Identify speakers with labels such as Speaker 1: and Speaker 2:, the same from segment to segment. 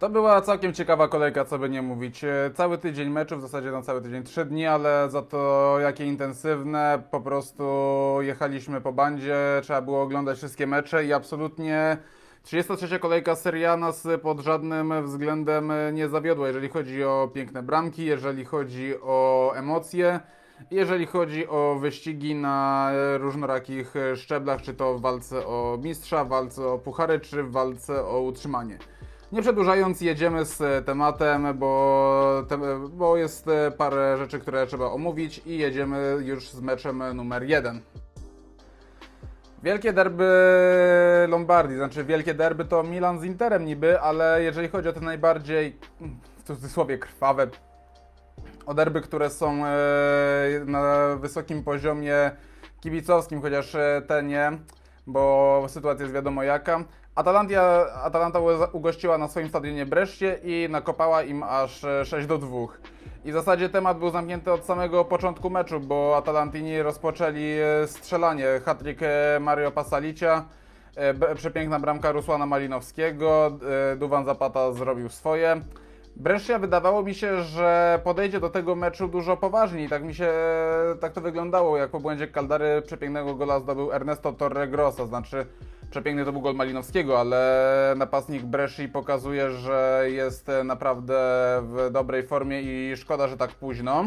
Speaker 1: To była całkiem ciekawa kolejka, co by nie mówić. E, Cały tydzień meczów, w zasadzie no cały tydzień, trzy dni, ale za to jakie intensywne. Po prostu jechaliśmy po bandzie, trzeba było oglądać wszystkie mecze i absolutnie 33 kolejka Serie nas pod żadnym względem nie zawiodła, jeżeli chodzi o piękne bramki, jeżeli chodzi o emocje. Jeżeli chodzi o wyścigi na e, różnorakich e, szczeblach, czy to w walce o mistrza, w walce o puchary, czy w walce o utrzymanie. Nie przedłużając, jedziemy z e, tematem, bo, te, bo jest e, parę rzeczy, które trzeba omówić i jedziemy już z meczem numer jeden. Wielkie derby Lombardii, znaczy wielkie derby to Milan z Interem niby, ale jeżeli chodzi o te najbardziej, w cudzysłowie, krwawe, o derby, które są e, na wysokim poziomie kibicowskim, chociaż e, te nie, bo sytuacja jest wiadomo jaka. Atalantia, Atalanta ugościła na swoim stadionie Breszcie i nakopała im aż e, 6 do 2. I w zasadzie temat był zamknięty od samego początku meczu, bo Atalantini rozpoczęli e, strzelanie. Hatryk Mario Pasalicia, e, przepiękna bramka Rusłana Malinowskiego, e, Duwan Zapata zrobił swoje. Brescia wydawało mi się, że podejdzie do tego meczu dużo poważniej. Tak mi się tak to wyglądało, jak po błędzie Kaldary przepięknego gola zdobył Ernesto Torregrosa, znaczy przepiękny to był gol Malinowskiego, ale napastnik Bresci pokazuje, że jest naprawdę w dobrej formie i szkoda, że tak późno.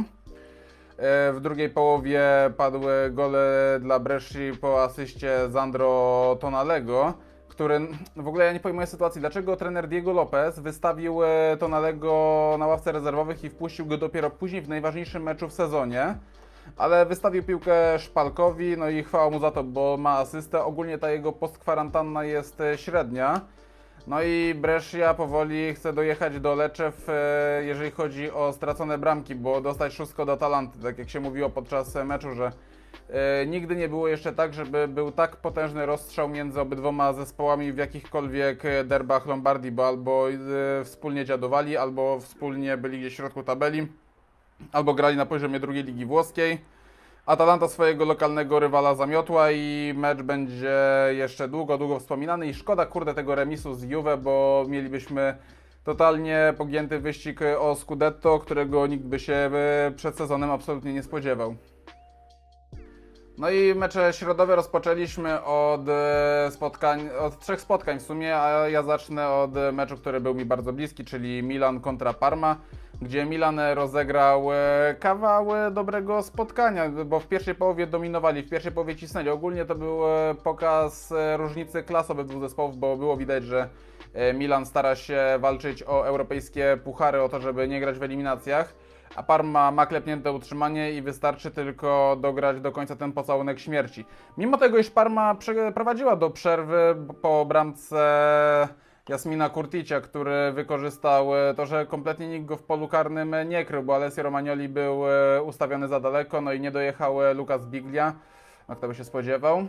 Speaker 1: E, W drugiej połowie padły gole dla Bresci po asyście Zandro Tonalego, który w ogóle ja nie pojmuję sytuacji, dlaczego trener Diego Lopez wystawił e, Tonalego na ławce rezerwowych i wpuścił go dopiero później w najważniejszym meczu w sezonie. Ale wystawił piłkę Szpalkowi, no i chwała mu za to, bo ma asystę. Ogólnie ta jego postkwarantanna jest e, średnia. No i Brescia powoli chce dojechać do Leczew, e, jeżeli chodzi o stracone bramki, bo dostać szóstko do Talanty, tak jak się mówiło podczas e, meczu, że nigdy nie było jeszcze tak, żeby był tak potężny rozstrzał między obydwoma zespołami w jakichkolwiek derbach Lombardii, bo albo wspólnie dziadowali, albo wspólnie byli w środku tabeli, albo grali na poziomie drugiej ligi włoskiej. Atalanta swojego lokalnego rywala zamiotła i mecz będzie jeszcze długo, długo wspominany i szkoda kurde tego remisu z Juve, bo mielibyśmy totalnie pogięty wyścig o Scudetto, którego nikt by się e, przed sezonem absolutnie nie spodziewał. No i mecze środowe rozpoczęliśmy od e, spotkań, od trzech spotkań w sumie, a ja zacznę od meczu, który był mi bardzo bliski, czyli Milan kontra Parma, gdzie Milan rozegrał e, kawał e, dobrego spotkania, bo w pierwszej połowie dominowali, w pierwszej połowie cisnęli. Ogólnie to był e, pokaz różnicy klas obydwu zespołów, bo było widać, że Milan stara się walczyć o europejskie puchary, o to, żeby nie grać w eliminacjach a Parma ma klepnięte utrzymanie i wystarczy tylko dograć do końca ten pocałunek śmierci. Mimo tego, iż Parma przeprowadziła do przerwy po bramce Jasmina Kurticia, który wykorzystał e, to, że kompletnie nikt go w polu karnym nie krył, bo Alessio Romagnoli był e, ustawiony za daleko, no i nie dojechał e, Lucas Biglia, no kto by się spodziewał.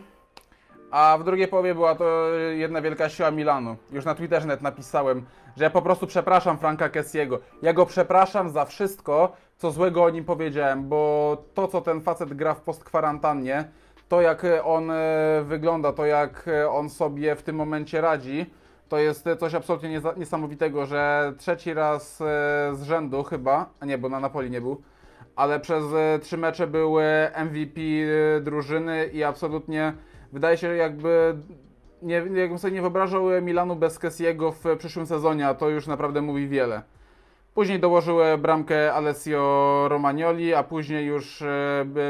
Speaker 1: A w drugiej połowie była to jedna wielka siła Milanu. Już na Twitterze net napisałem, że ja po prostu przepraszam Franka Kessiego. Ja go przepraszam za wszystko, co złego o nim powiedziałem, bo to, co ten facet gra w postkwarantannie, to jak on e, wygląda, to jak e, on sobie w tym momencie radzi, to jest coś absolutnie niesamowitego, że trzeci raz e, z rzędu chyba, a nie, bo na Napoli nie był, ale przez e, trzy mecze był e, MVP drużyny i absolutnie wydaje się jakby nie, jakbym sobie nie wyobrażał Milanu bez Kessiego w przyszłym sezonie, a to już naprawdę mówi wiele. Później dołożył e, bramkę Alessio Romagnoli, a później już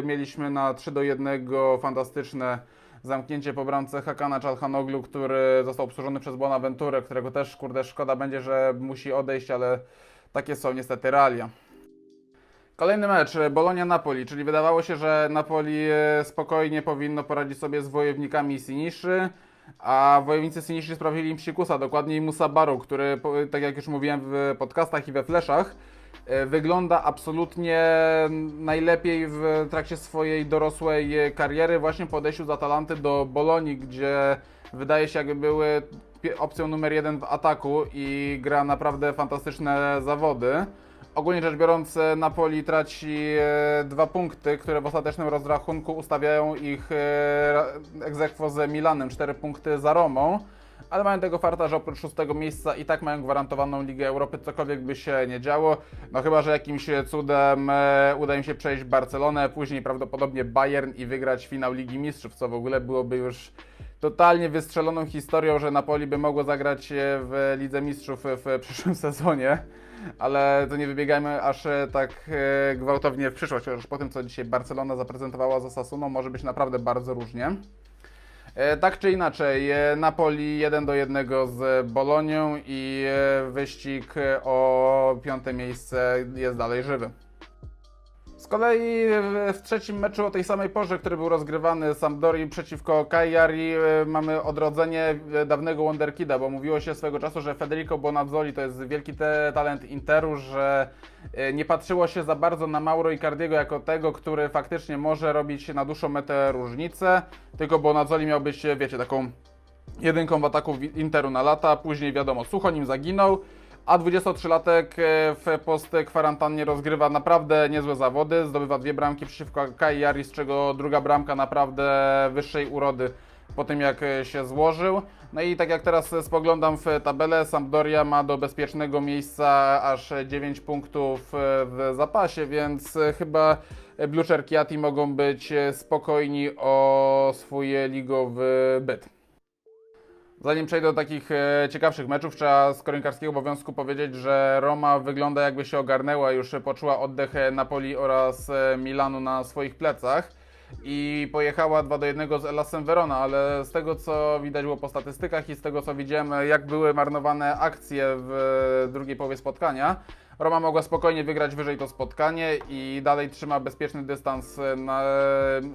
Speaker 1: mieliśmy na 3 do 1 fantastyczne zamknięcie po bramce Hakana Czalhanoglu, który został obsłużony przez Bonaventurę, którego też kurde szkoda będzie, że musi odejść, ale takie są niestety realia. Kolejny mecz, e, Bolonia-Napoli, czyli wydawało się, że Napoli e, spokojnie powinno poradzić sobie z wojownikami Siniszy, a wojownicy Siniszy sprawili im psikusa, dokładniej Musabaru, który, tak jak już mówiłem w podcastach i we fleszach, wygląda absolutnie najlepiej w trakcie swojej dorosłej e, kariery właśnie po odejściu z Atalanty do Bolonii, gdzie wydaje się jakby były opcją numer jeden w ataku i gra naprawdę fantastyczne zawody. Ogólnie rzecz biorąc, e, Napoli traci e, dwa punkty, które w ostatecznym rozrachunku ustawiają ich e, aequo z Milanem, cztery punkty za Romą. Ale mają tego farta, że oprócz szóstego miejsca i tak mają gwarantowaną Ligę Europy, cokolwiek by się nie działo. No chyba, że jakimś cudem e, uda im się przejść Barcelonę, później prawdopodobnie Bayern i wygrać finał Ligi Mistrzów, co w ogóle byłoby już totalnie wystrzeloną historią, że Napoli by mogło zagrać e, w Lidze Mistrzów w przyszłym sezonie. Ale to nie wybiegajmy aż e, tak gwałtownie w przyszłość, chociaż po tym, co dzisiaj Barcelona zaprezentowała za Sassuną, może być naprawdę bardzo różnie. E, Tak czy inaczej, e, Napoli 1 do 1 z Bolonią i e, wyścig o piąte miejsce jest dalej żywy. Z kolei w- trzecim meczu o tej samej porze, który był rozgrywany Sampdori przeciwko Cagliari, e, mamy odrodzenie dawnego Wonderkida, bo mówiło się swego czasu, że Federico Bonazzoli to jest wielki talent Interu, że e, nie patrzyło się za bardzo na Mauro Icardiego jako tego, który faktycznie może robić na dłuższą metę różnicę, tylko Bonazzoli miał być, wiecie, taką jedynką w ataku Interu na lata, później wiadomo, sucho nim zaginął, a 23-latek e, w post-kwarantannie rozgrywa naprawdę niezłe zawody, zdobywa dwie bramki przeciwko Cagliari, z czego druga bramka naprawdę wyższej urody po tym jak e, się złożył. No i tak jak teraz spoglądam w tabelę, Sampdoria ma do bezpiecznego miejsca aż 9 punktów e, w zapasie, więc chyba Blue Chiati mogą być spokojni o swój ligowy byt. Zanim przejdę do takich e, ciekawszych meczów, trzeba z korynkarskiego obowiązku powiedzieć, że Roma wygląda jakby się ogarnęła, już poczuła oddech e, Napoli oraz e, Milanu na swoich plecach i pojechała 2 do 1 z Elasem Verona, ale z tego co widać było po statystykach i z tego co widziałem, jak były marnowane akcje w drugiej połowie spotkania, Roma mogła spokojnie wygrać wyżej to spotkanie i dalej trzyma bezpieczny dystans na,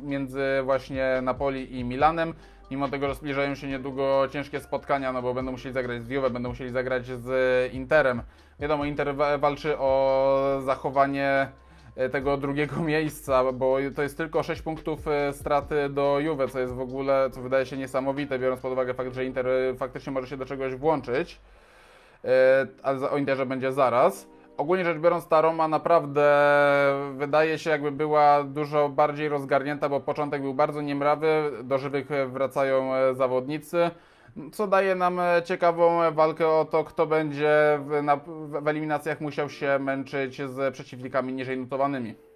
Speaker 1: między właśnie Napoli i Milanem. Mimo tego, że zbliżają się niedługo ciężkie spotkania, no bo będą musieli zagrać z Juve, będą musieli zagrać z Interem. Wiadomo, Inter wa- walczy o zachowanie e, tego drugiego miejsca, bo to jest tylko 6 punktów e, straty do Juve, co jest w ogóle, co wydaje się niesamowite, biorąc pod uwagę fakt, że Inter e, faktycznie może się do czegoś włączyć. E, ale o Interze będzie zaraz. Ogólnie rzecz biorąc, ta Roma naprawdę wydaje się jakby była dużo bardziej rozgarnięta, bo początek był bardzo niemrawy, do żywych e, wracają e, zawodnicy, co daje nam e, ciekawą walkę o to, kto będzie w, na, w eliminacjach musiał się męczyć z przeciwnikami niżej notowanymi.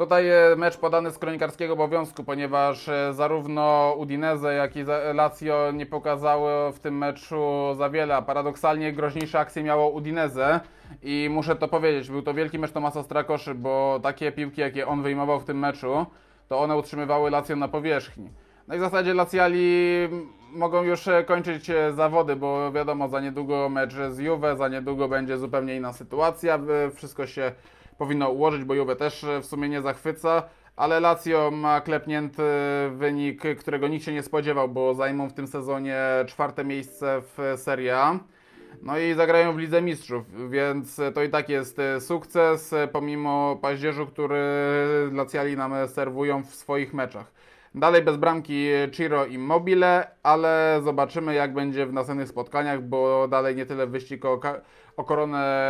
Speaker 1: Tutaj mecz podany z kronikarskiego obowiązku, ponieważ e, zarówno Udinese, jak i Lazio nie pokazały w tym meczu za wiele, a paradoksalnie groźniejsze akcje miało Udinese i muszę to powiedzieć, był to wielki mecz Tomasa Strakoszy, bo takie piłki, jakie on wyjmował w tym meczu, to one utrzymywały Lazio na powierzchni. No i w zasadzie Laciali mogą już e, kończyć e, zawody, bo wiadomo, za niedługo mecz z Juve, za niedługo będzie zupełnie inna sytuacja, wszystko się powinno ułożyć, bo Juve też e, w sumie nie zachwyca, ale Lazio ma klepnięty wynik, którego nikt się nie spodziewał, bo zajmą w tym sezonie czwarte miejsce w Serie A. No i zagrają w Lidze Mistrzów, więc to i tak jest e, sukces, e, pomimo paździerzu, który Laciali nam serwują w swoich meczach. Dalej bez bramki Ciro i Mobile, ale zobaczymy jak będzie w następnych spotkaniach, bo dalej nie tyle wyścig o, o koronę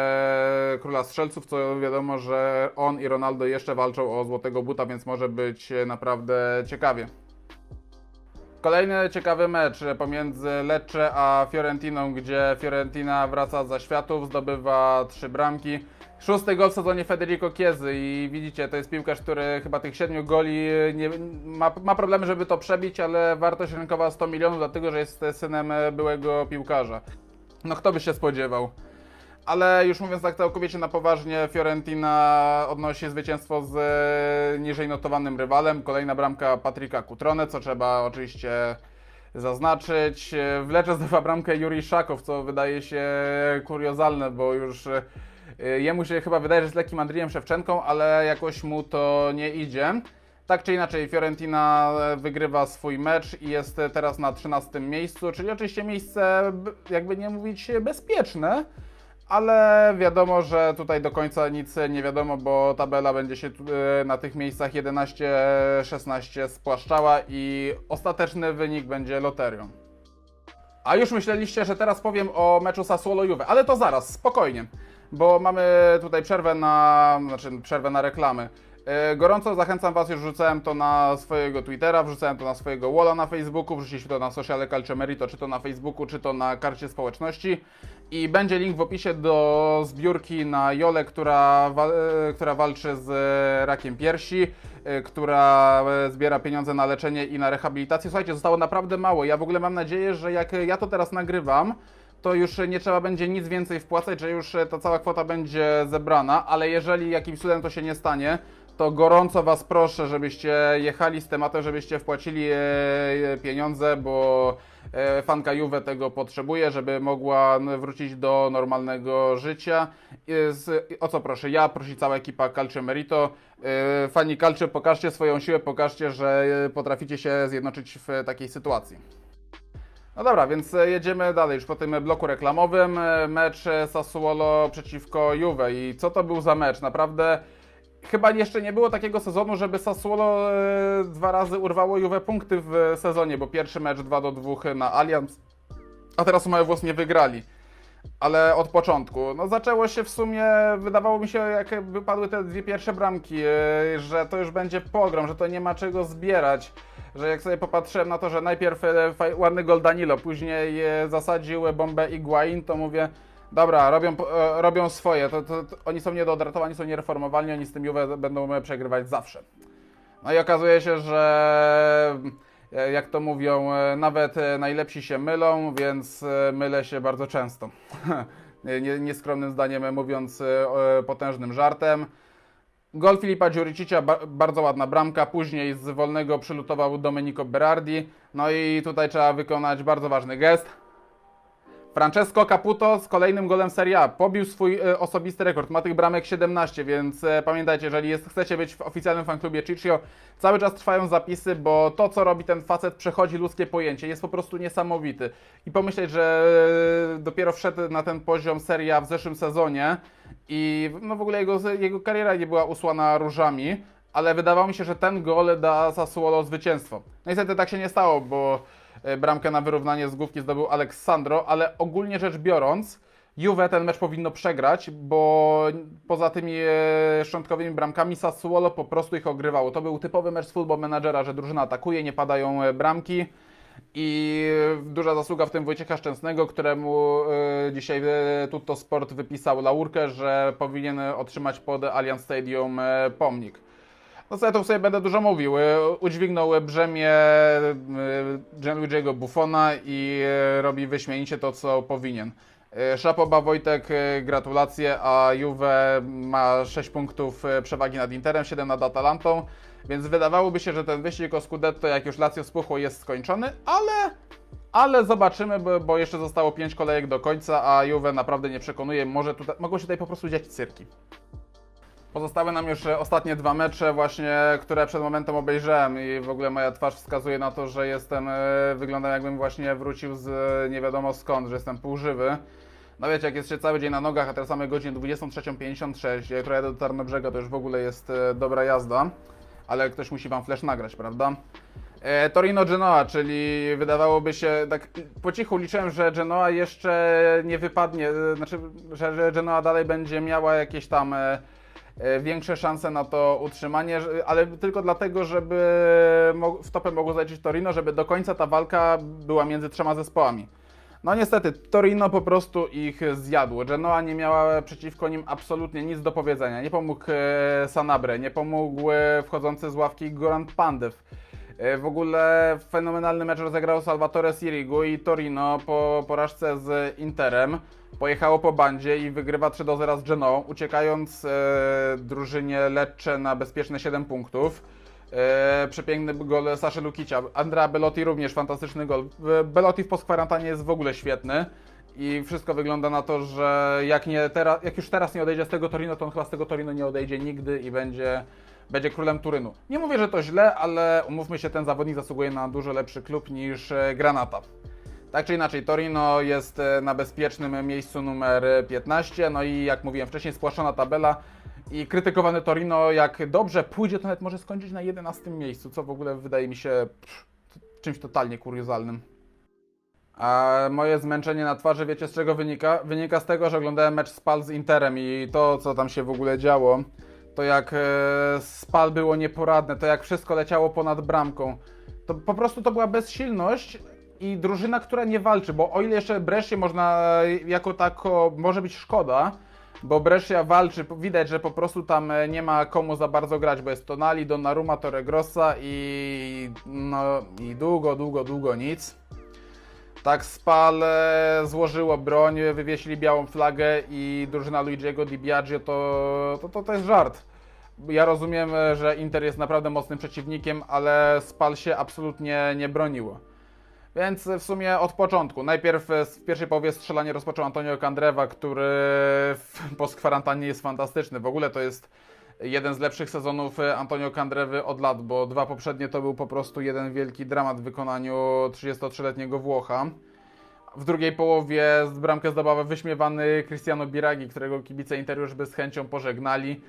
Speaker 1: króla strzelców, co wiadomo, że on i Ronaldo jeszcze walczą o złotego buta, więc może być naprawdę ciekawie. Kolejny ciekawy mecz pomiędzy Lecce a Fiorentiną, gdzie Fiorentina wraca za światów, zdobywa trzy bramki. Szósty gol w sezonie Federico Chiesy i widzicie, to jest piłkarz, który chyba tych siedmiu goli nie, ma, ma problemy, żeby to przebić, ale wartość rynkowa 100 milionów, dlatego że jest synem byłego piłkarza. No kto by się spodziewał. Ale już mówiąc tak całkowicie na poważnie, Fiorentina odnosi zwycięstwo z e, niżej notowanym rywalem. Kolejna bramka Patryka Kutrone, co trzeba oczywiście zaznaczyć. E, W Lecce zdobywa bramkę Juri Szakow, co wydaje się kuriozalne, bo już e, jemu się chyba wydaje, że jest lekkim Andrijem Szewczenką, ale jakoś mu to nie idzie. Tak czy inaczej, Fiorentina wygrywa swój mecz i jest teraz na 13 miejscu, czyli oczywiście miejsce, jakby nie mówić, bezpieczne, ale wiadomo, że tutaj do końca nic nie wiadomo, bo tabela będzie się e, na tych miejscach 11-16 spłaszczała i ostateczny wynik będzie loterią. A już myśleliście, że teraz powiem o meczu Sassuolo-Juve, ale to zaraz, spokojnie, bo mamy tutaj przerwę na, znaczy przerwę na reklamy. E, Gorąco zachęcam Was, już wrzucałem to na swojego Twittera, wrzucałem to na swojego walla na Facebooku, wrzuciliśmy to na sociale Calcio Merito, czy to na Facebooku, czy to na karcie społeczności. I będzie link w opisie do zbiórki na Jolę, która, e, która walczy z e, rakiem piersi, e, która zbiera pieniądze na leczenie i na rehabilitację. Słuchajcie, zostało naprawdę mało. Ja w ogóle mam nadzieję, że jak ja to teraz nagrywam, to już nie trzeba będzie nic więcej wpłacać, że już ta cała kwota będzie zebrana, ale jeżeli jakimś cudem to się nie stanie, to gorąco Was proszę, żebyście jechali z tematem, żebyście wpłacili pieniądze, bo fanka Juve tego potrzebuje, żeby mogła wrócić do normalnego życia. Z, o co proszę? Ja, prosi cała ekipa Calcio Merito. E, Fani Calcio, pokażcie swoją siłę, pokażcie, że e, potraficie się zjednoczyć w takiej sytuacji. No dobra, więc e, jedziemy dalej, już po tym bloku reklamowym. e, Mecz e, Sassuolo przeciwko Juve. I co to był za mecz? Naprawdę chyba jeszcze nie było takiego sezonu, żeby Sassuolo e, dwa razy urwało Juve punkty w e, sezonie, bo pierwszy mecz 2 do 2 na Allianz, a teraz mają nie wygrali. Ale od początku. No zaczęło się w sumie, wydawało mi się, jak wypadły te dwie pierwsze bramki, e, że to już będzie pogrom, że to nie ma czego zbierać. Że jak sobie popatrzyłem na to, że najpierw ładny gol Danilo, później zasadził bombę Iguain, to mówię, dobra, robią, e, robią swoje, to, to, to oni są niedoodratowanie, są niereformowalni, oni z tym Juve będą e, przegrywać zawsze. No i okazuje się, że e, jak to mówią, e, nawet najlepsi się mylą, więc mylę się bardzo często. Nie- nie- Nieskromnym zdaniem mówiąc potężnym żartem. Gol Filipa Dziuricicia, ba bardzo ładna bramka, później z wolnego przylutował Domenico Berardi. No i tutaj trzeba wykonać bardzo ważny gest. Francesco Caputo z kolejnym golem Serie A pobił swój e, osobisty rekord. Ma tych bramek 17, więc e, pamiętajcie, jeżeli jest, chcecie być w oficjalnym fanklubie Ciccio, cały czas trwają zapisy, bo to, co robi ten facet, przechodzi ludzkie pojęcie. Jest po prostu niesamowity. I pomyśleć, że e, dopiero wszedł na ten poziom Serie A w zeszłym sezonie i no w ogóle jego, jego kariera nie była usłana różami, ale wydawało mi się, że ten gol da Sassuolo zwycięstwo. No niestety tak się nie stało, bo bramkę na wyrównanie z główki zdobył Aleksandro, ale ogólnie rzecz biorąc, Juve ten mecz powinno przegrać, bo poza tymi e, szczątkowymi bramkami Sassuolo po prostu ich ogrywało. To był typowy mecz z Football Managera, że drużyna atakuje, nie padają e, bramki. I duża zasługa w tym Wojciecha Szczęsnego, któremu e, dzisiaj e, Tutto Sport wypisał laurkę, że powinien otrzymać pod Allianz Stadium e, pomnik. No co ja tu sobie będę dużo mówił. E, Udźwignął brzemię e, Gianluigiego Buffona i e, robi wyśmienicie to, co powinien. Szapoba Wojtek, gratulacje, a Juve ma 6 punktów przewagi nad Interem, 7 nad Atalantą, więc wydawałoby się, że ten wyścig o Scudetto, jak już Lazio spuchło, jest skończony, ale, ale zobaczymy, bo jeszcze zostało 5 kolejek do końca, a Juve naprawdę nie przekonuje, może tutaj, mogą się tutaj po prostu dziać cyrki. Pozostały nam już e, ostatnie dwa mecze właśnie, które przed momentem obejrzałem i w ogóle moja twarz wskazuje na to, że jestem, e, wyglądam jakbym właśnie wrócił z e, nie wiadomo skąd, że jestem półżywy. No wiecie, jak jest się cały dzień na nogach, a teraz mamy godzinę 23.56, jak jadę do Tarnobrzega, to już w ogóle jest dobra jazda, ale ktoś musi Wam flash nagrać, prawda? Torino Genoa, czyli wydawałoby się, tak po cichu liczyłem, że Genoa jeszcze nie wypadnie, znaczy, że, Genoa dalej będzie miała jakieś tam większe szanse na to utrzymanie, ale tylko dlatego, żeby w topę mogło zajrzeć Torino, żeby do końca ta walka była między trzema zespołami. No niestety, Torino po prostu ich zjadło. Genoa nie miała przeciwko nim absolutnie nic do powiedzenia. Nie pomógł e, Sanabre, nie pomógł e, wchodzący z ławki Goran Pandev. E, W ogóle fenomenalny mecz rozegrał Salvatore Sirigu i Torino po porażce z Interem pojechało po bandzie i wygrywa 3 do 0 z Genoą, uciekając e, drużynie Lecce na bezpieczne 7 punktów. E, przepiękny gol Saszy Lukicia. Andrea Belotti również fantastyczny gol. Belotti w postkwarantannie jest w ogóle świetny. I wszystko wygląda na to, że jak, nie teraz, jak już teraz nie odejdzie z tego Torino, to on chyba z tego Torino nie odejdzie nigdy i będzie, będzie królem Turynu. Nie mówię, że to źle, ale umówmy się, ten zawodnik zasługuje na dużo lepszy klub niż e, Granata. Tak czy inaczej, Torino jest e, na bezpiecznym miejscu numer 15, no i jak mówiłem wcześniej, spłaszczona tabela i krytykowane Torino, jak dobrze pójdzie, to nawet może skończyć na 11 miejscu, co w ogóle wydaje mi się pff, czymś totalnie kuriozalnym. A moje zmęczenie na twarzy, wiecie z czego wynika? Wynika z tego, że oglądałem mecz Spal z Interem i to, co tam się w ogóle działo, to jak e, Spal było nieporadne, to jak wszystko leciało ponad bramką. To po prostu to była bezsilność i drużyna, która nie walczy, bo o ile jeszcze Brescia można e, jako tako, może być szkoda, bo Brescia walczy, widać, że po prostu tam e, nie ma komu za bardzo grać, bo jest Tonali, Donnarumma, Torregrossa i no i długo, długo, długo nic. Tak Spal e, złożyło broń, wywiesili białą flagę i drużyna Luigiego Di Biagio to, to, to, to jest żart. Ja rozumiem, że Inter jest naprawdę mocnym przeciwnikiem, ale Spal się absolutnie nie broniło. Więc w sumie od początku. Najpierw w pierwszej połowie strzelanie rozpoczął Antonio Candreva, który w postkwarantannie jest fantastyczny. W ogóle to jest jeden z lepszych sezonów e, Antonio Candrewy od lat, bo dwa poprzednie to był po prostu jeden wielki dramat w wykonaniu 33-letniego Włocha. W drugiej połowie z bramkę zdobywa wyśmiewany Cristiano Biragi, którego kibice Interu już by z chęcią pożegnali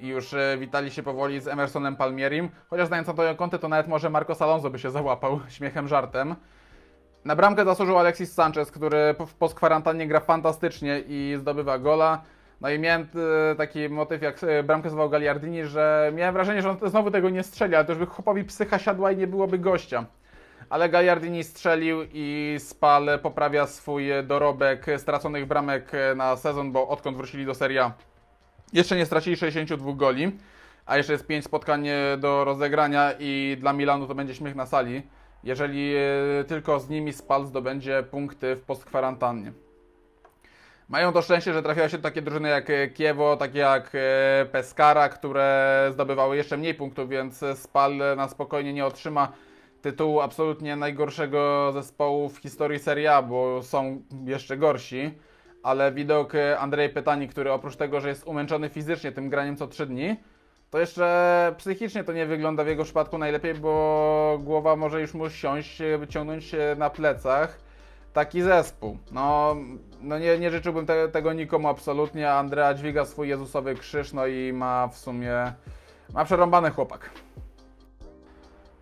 Speaker 1: i już e, witali się powoli z Emersonem Palmierim. Chociaż znając Antonio Conte, to nawet może Marcos Alonso by się załapał śmiechem, żartem. Na bramkę zasłużył Alexis Sanchez, który po- w postkwarantannie gra fantastycznie i zdobywa gola. No i miałem e, taki motyw, jak e, bramkę zwołał Gagliardini, że miałem wrażenie, że on znowu tego nie strzeli, ale to już by chłopowi psycha siadła i nie byłoby gościa. Ale Gagliardini strzelił i Spal poprawia swój dorobek straconych bramek na sezon, bo odkąd wrócili do Serie A jeszcze nie stracili 62 goli, a jeszcze jest 5 spotkań e, do rozegrania i dla Milanu to będzie śmiech na sali, jeżeli e, tylko z nimi Spal zdobędzie punkty w postkwarantannie. Mają to szczęście, że trafiają się takie drużyny jak e, Kiewo, takie jak e, Pescara, które zdobywały jeszcze mniej punktów, więc Spal na spokojnie nie otrzyma tytułu absolutnie najgorszego zespołu w historii Serie A, bo są jeszcze gorsi. Ale widok e, Andrzej Pytani, który oprócz tego, że jest umęczony fizycznie tym graniem co 3 dni, to jeszcze psychicznie to nie wygląda w jego przypadku najlepiej, bo głowa może już mu siąść, wyciągnąć się na plecach taki zespół. No, no nie, nie życzyłbym te, tego nikomu absolutnie. Andrea dźwiga swój Jezusowy krzyż, no i ma w sumie, ma przerąbany chłopak.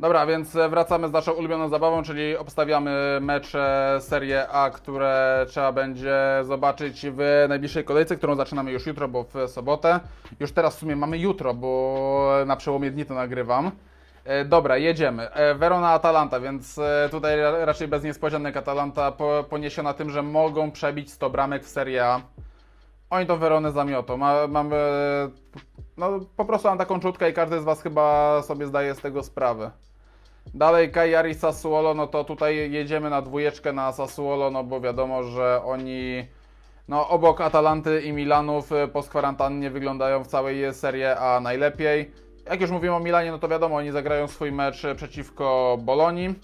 Speaker 1: Dobra, więc wracamy z naszą ulubioną zabawą, czyli obstawiamy mecze Serie A, które trzeba będzie zobaczyć w najbliższej kolejce, którą zaczynamy już jutro, bo w sobotę. Już teraz w sumie mamy jutro, bo na przełomie dni to nagrywam. E, Dobra, jedziemy. E, Verona-Atalanta, więc e, tutaj ra- raczej bez niespodzianek Atalanta po, poniesiona tym, że mogą przebić 100 bramek w Serie A. Oni tą Weronę zamiotą. Ma, mamy, no po prostu mam taką czutkę i każdy z Was chyba sobie zdaje z tego sprawę. Dalej Cagliari Sassuolo, no to tutaj jedziemy na dwójeczkę na Sassuolo, no bo wiadomo, że oni no obok Atalanty i Milanów po kwarantannie wyglądają w całej Serie A najlepiej. Jak już mówiłem o Milanie, no to wiadomo, oni zagrają swój mecz przeciwko Bolonii yy,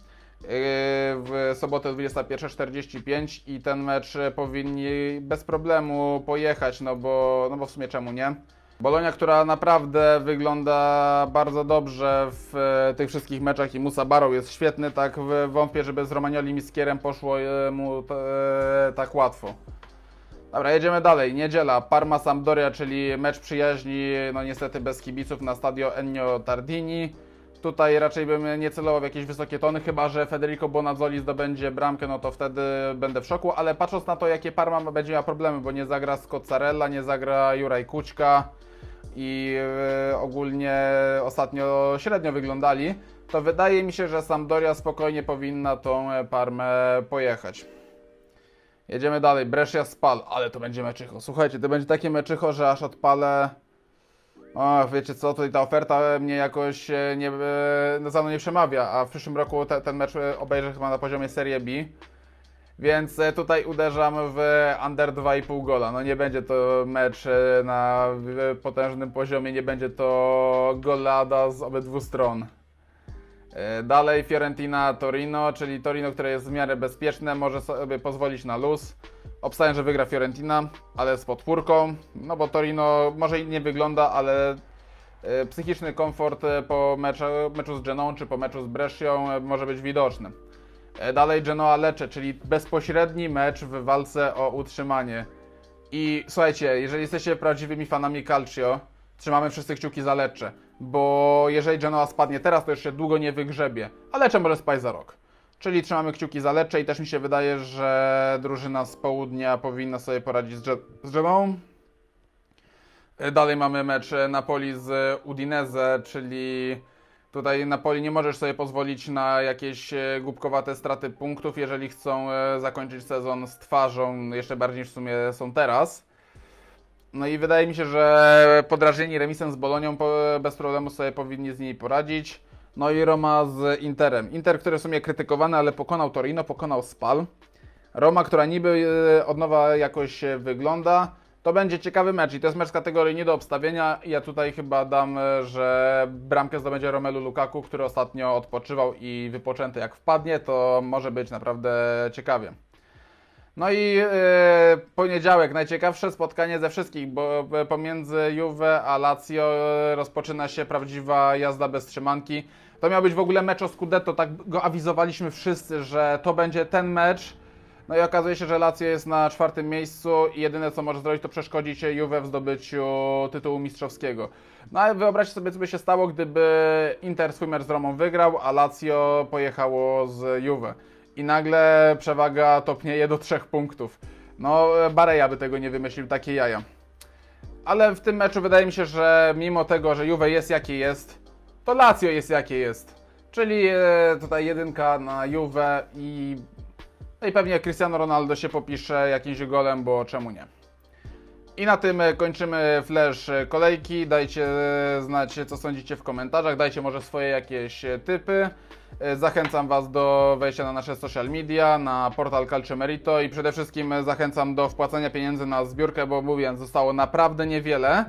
Speaker 1: w sobotę 21.45 i ten mecz powinni bez problemu pojechać, no bo, no bo w sumie czemu nie? Bolonia, która naprawdę wygląda bardzo dobrze w e, tych wszystkich meczach i Musa Barrow jest świetny, tak wątpię, żeby z Romagnoli Miskierem poszło e, mu e, tak łatwo. Dobra, jedziemy dalej. Niedziela, Parma Sampdoria, czyli mecz przyjaźni, no niestety bez kibiców na stadio Ennio Tardini. Tutaj raczej bym nie celował w jakieś wysokie tony, chyba że Federico Bonazzoli zdobędzie bramkę, no to wtedy będę w szoku, ale patrząc na to, jakie Parma ma- będzie miała problemy, bo nie zagra Scozzarella, nie zagra Juraj Kućka i e, ogólnie ostatnio średnio wyglądali, to wydaje mi się, że Sampdoria spokojnie powinna tą e, Parmę pojechać. Jedziemy dalej, Brescia Spal, ale to będzie meczycho. Słuchajcie, to będzie takie meczycho, że aż odpalę. O, wiecie co, tutaj ta oferta mnie jakoś e, nie, e, no, za mną nie przemawia, a w przyszłym roku te, ten mecz e, obejrzę chyba na poziomie Serie B. Więc tutaj uderzam w under 2,5 gola. No nie będzie to mecz na potężnym poziomie, nie będzie to golada z obydwu stron. E, Dalej Fiorentina Torino, czyli Torino, które jest w miarę bezpieczne, może sobie pozwolić na luz. Obstawiam, że wygra Fiorentina, ale z podpórką. No bo Torino może i nie wygląda, ale e, psychiczny komfort e, po meczu, meczu z Genoą czy po meczu z Brescią może być widoczny. Dalej Genoa Lecce, czyli bezpośredni mecz w walce o utrzymanie. I słuchajcie, jeżeli jesteście prawdziwymi fanami Calcio, trzymamy wszyscy kciuki za Lecce, bo jeżeli Genoa spadnie teraz, to jeszcze długo nie wygrzebie, a Lecce może spać za rok. Czyli trzymamy kciuki za Lecce i też mi się wydaje, że drużyna z południa powinna sobie poradzić z, Ge- z Genoą. Dalej mamy mecz Napoli z Udinese, czyli tutaj Napoli nie możesz sobie pozwolić na jakieś e, głupkowate straty punktów, jeżeli chcą e, zakończyć sezon z twarzą, jeszcze bardziej niż w sumie są teraz. No i wydaje mi się, że podrażnieni remisem z Bolonią bez problemu sobie powinni z niej poradzić. No i Roma z Interem. Inter, który w sumie krytykowany, ale pokonał Torino, pokonał Spal. Roma, która niby e, od nowa jakoś wygląda. To będzie ciekawy mecz i to jest mecz z kategorii nie do obstawienia. Ja tutaj chyba dam, e, że bramkę zdobędzie Romelu Lukaku, który ostatnio odpoczywał i wypoczęty jak wpadnie, to może być naprawdę ciekawie. No i e, poniedziałek, najciekawsze spotkanie ze wszystkich, bo e, pomiędzy Juve a Lazio e, rozpoczyna się prawdziwa jazda bez trzymanki. To miał być w ogóle mecz o Scudetto, tak go awizowaliśmy wszyscy, że to będzie ten mecz. No i okazuje się, że Lazio jest na czwartym miejscu i jedyne co może zrobić to przeszkodzić Juve w zdobyciu tytułu mistrzowskiego. No ale wyobraźcie sobie, co by się stało, gdyby Inter swój mecz z Romą wygrał, a Lazio pojechało z Juve. I nagle przewaga topnieje do trzech punktów. No, Bareja by tego nie wymyślił, takie jaja. Ale w tym meczu wydaje mi się, że mimo tego, że Juve jest jakie jest, to Lazio jest jakie jest. Czyli e, tutaj jedynka na Juve i, no i pewnie Cristiano Ronaldo się popisze jakimś golem, bo czemu nie. I na tym e, kończymy flash e, kolejki. Dajcie e, znać, co sądzicie w komentarzach. Dajcie może swoje jakieś typy. Zachęcam Was do wejścia na nasze social media, na portal Calcio Merito i przede wszystkim zachęcam do wpłacania pieniędzy na zbiórkę, bo mówię, zostało naprawdę niewiele,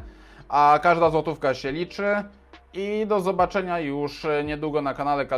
Speaker 1: a każda złotówka się liczy. I do zobaczenia już niedługo na kanale Calcio